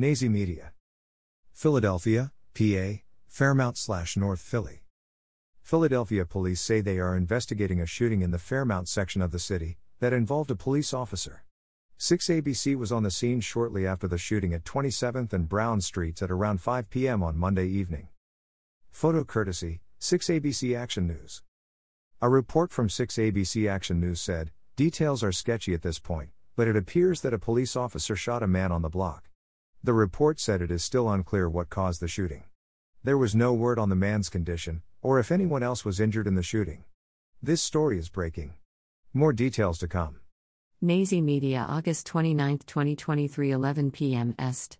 Nazy Media. Philadelphia, PA, Fairmount slash North Philly. Philadelphia police say they are investigating a shooting in the Fairmount section of the city that involved a police officer. 6ABC was on the scene shortly after the shooting at 27th and Brown Streets at around 5 p.m. on Monday evening. Photo courtesy 6ABC Action News. A report from 6ABC Action News said, Details are sketchy at this point, but it appears that a police officer shot a man on the block. The report said it is still unclear what caused the shooting. There was no word on the man's condition, or if anyone else was injured in the shooting. This story is breaking. More details to come. Nazy Media, August 29, 2023, 11 p.m. Est.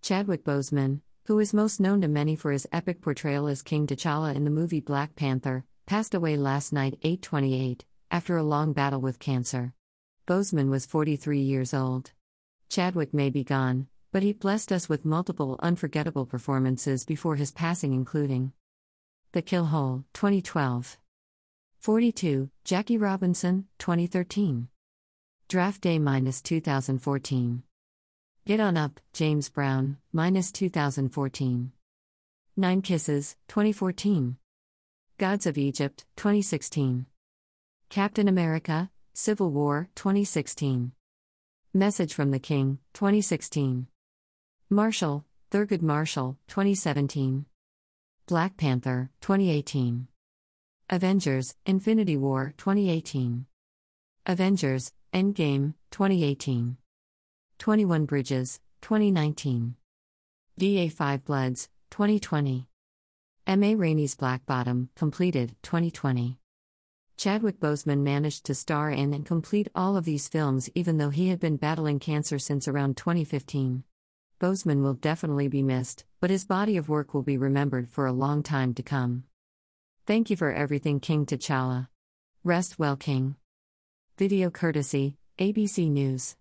Chadwick Boseman, who is most known to many for his epic portrayal as King T'Challa in the movie Black Panther, passed away last night, 828, after a long battle with cancer. Boseman was 43 years old. Chadwick may be gone, but he blessed us with multiple unforgettable performances before his passing, including The Kill Hole, 2012. 42, Jackie Robinson, 2013. Draft Day minus 2014. Get On Up, James Brown, minus 2014. Nine Kisses, 2014. Gods of Egypt, 2016. Captain America, Civil War, 2016. Message from the King, 2016. Marshall, Thurgood Marshall, 2017. Black Panther, 2018. Avengers, Infinity War, 2018. Avengers, Endgame, 2018. 21 Bridges, 2019. DA 5 Bloods, 2020. M.A. Rainey's Black Bottom, completed, 2020. Chadwick Boseman managed to star in and complete all of these films even though he had been battling cancer since around 2015. Boseman will definitely be missed, but his body of work will be remembered for a long time to come. Thank you for everything, King T'Challa. Rest well, King. Video courtesy ABC News.